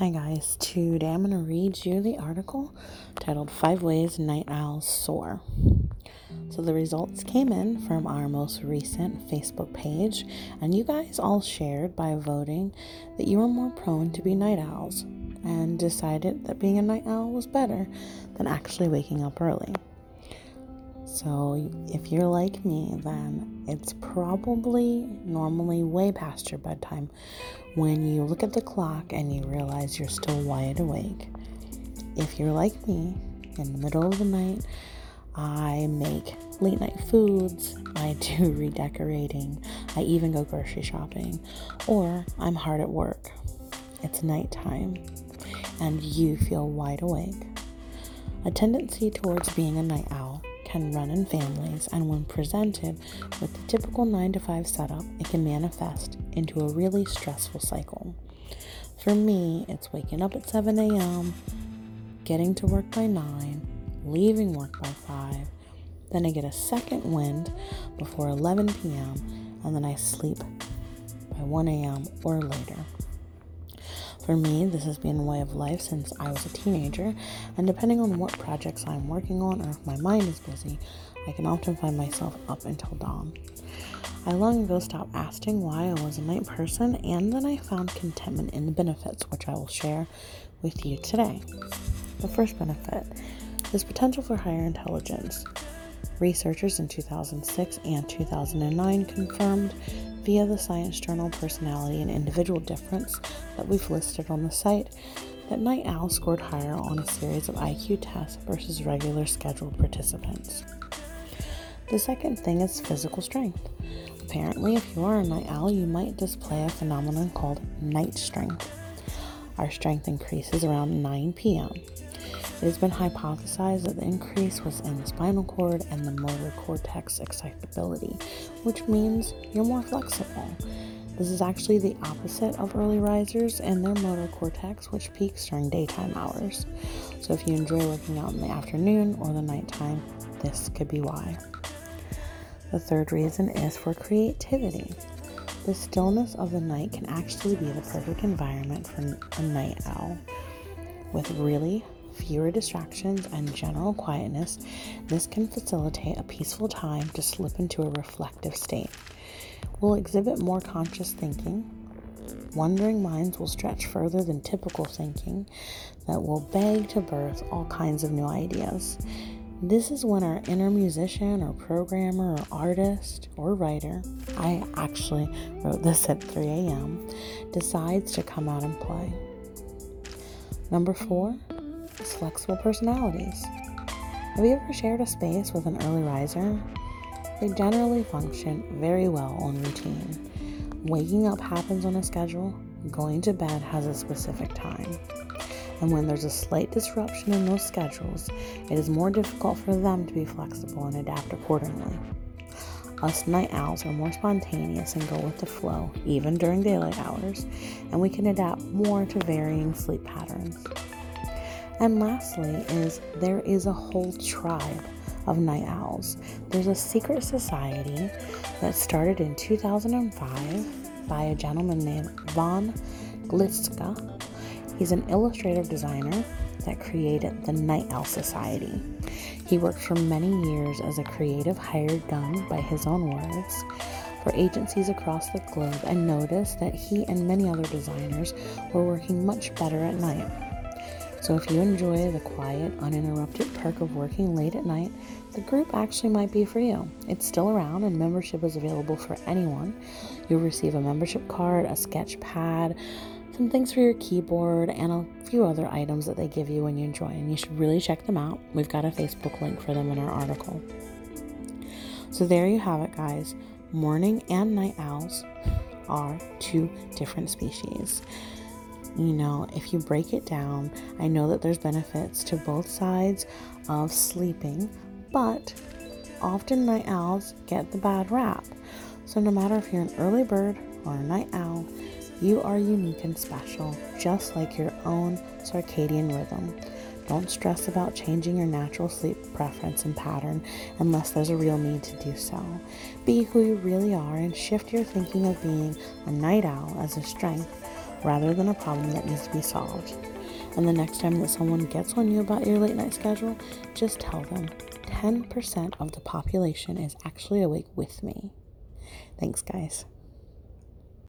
Hi guys, today I'm going to read you the article titled Five Ways Night Owls Soar. So the results came in from our most recent Facebook page, and you guys all shared by voting that you were more prone to be night owls and decided that being a night owl was better than actually waking up early. So, if you're like me, then it's probably normally way past your bedtime when you look at the clock and you realize you're still wide awake. If you're like me, in the middle of the night, I make late night foods, I do redecorating, I even go grocery shopping, or I'm hard at work. It's nighttime and you feel wide awake. A tendency towards being a night owl can run in families, and when presented with the typical 9 to 5 setup, it can manifest into a really stressful cycle. For me, it's waking up at 7 a.m., getting to work by 9, leaving work by 5, then I get a second wind before 11 p.m., and then I sleep by 1 a.m. or later. For me, this has been a way of life since I was a teenager, and depending on what projects I'm working on or if my mind is busy, I can often find myself up until dawn. I long ago stopped asking why I was a night person, and then I found contentment in the benefits, which I will share with you today. The first benefit is potential for higher intelligence. Researchers in 2006 and 2009 confirmed via the science journal Personality and Individual Difference that we've listed on the site that night owls scored higher on a series of IQ tests versus regular scheduled participants. The second thing is physical strength. Apparently, if you are a night owl, you might display a phenomenon called night strength. Our strength increases around 9 p.m. It has been hypothesized that the increase was in the spinal cord and the motor cortex excitability, which means you're more flexible. This is actually the opposite of early risers and their motor cortex, which peaks during daytime hours. So, if you enjoy working out in the afternoon or the nighttime, this could be why. The third reason is for creativity. The stillness of the night can actually be the perfect environment for a night owl. With really fewer distractions, and general quietness, this can facilitate a peaceful time to slip into a reflective state. We'll exhibit more conscious thinking. Wandering minds will stretch further than typical thinking that will beg to birth all kinds of new ideas. This is when our inner musician or programmer or artist or writer, I actually wrote this at 3 a.m., decides to come out and play. Number four, flexible personalities. Have you ever shared a space with an early riser? They generally function very well on routine. Waking up happens on a schedule, going to bed has a specific time. And when there's a slight disruption in those schedules, it is more difficult for them to be flexible and adapt accordingly. Us night owls are more spontaneous and go with the flow, even during daylight hours, and we can adapt more to varying sleep patterns. And lastly, is there is a whole tribe of night owls. There's a secret society that started in 2005 by a gentleman named Von Glitzka. He's an illustrative designer that created the Night Owl Society. He worked for many years as a creative hired gun, by his own words, for agencies across the globe and noticed that he and many other designers were working much better at night. So, if you enjoy the quiet, uninterrupted perk of working late at night, the group actually might be for you. It's still around and membership is available for anyone. You'll receive a membership card, a sketch pad, some things for your keyboard, and a few other items that they give you when you join. You should really check them out. We've got a Facebook link for them in our article. So, there you have it, guys. Morning and night owls are two different species you know, if you break it down, I know that there's benefits to both sides of sleeping, but often night owls get the bad rap. So, no matter if you're an early bird or a night owl, you are unique and special, just like your own circadian rhythm. Don't stress about changing your natural sleep preference and pattern unless there's a real need to do so. Be who you really are and shift your thinking of being a night owl as a strength rather than a problem that needs to be solved. And the next time that someone gets on you about your late night schedule, just tell them 10% of the population is actually awake with me. Thanks, guys.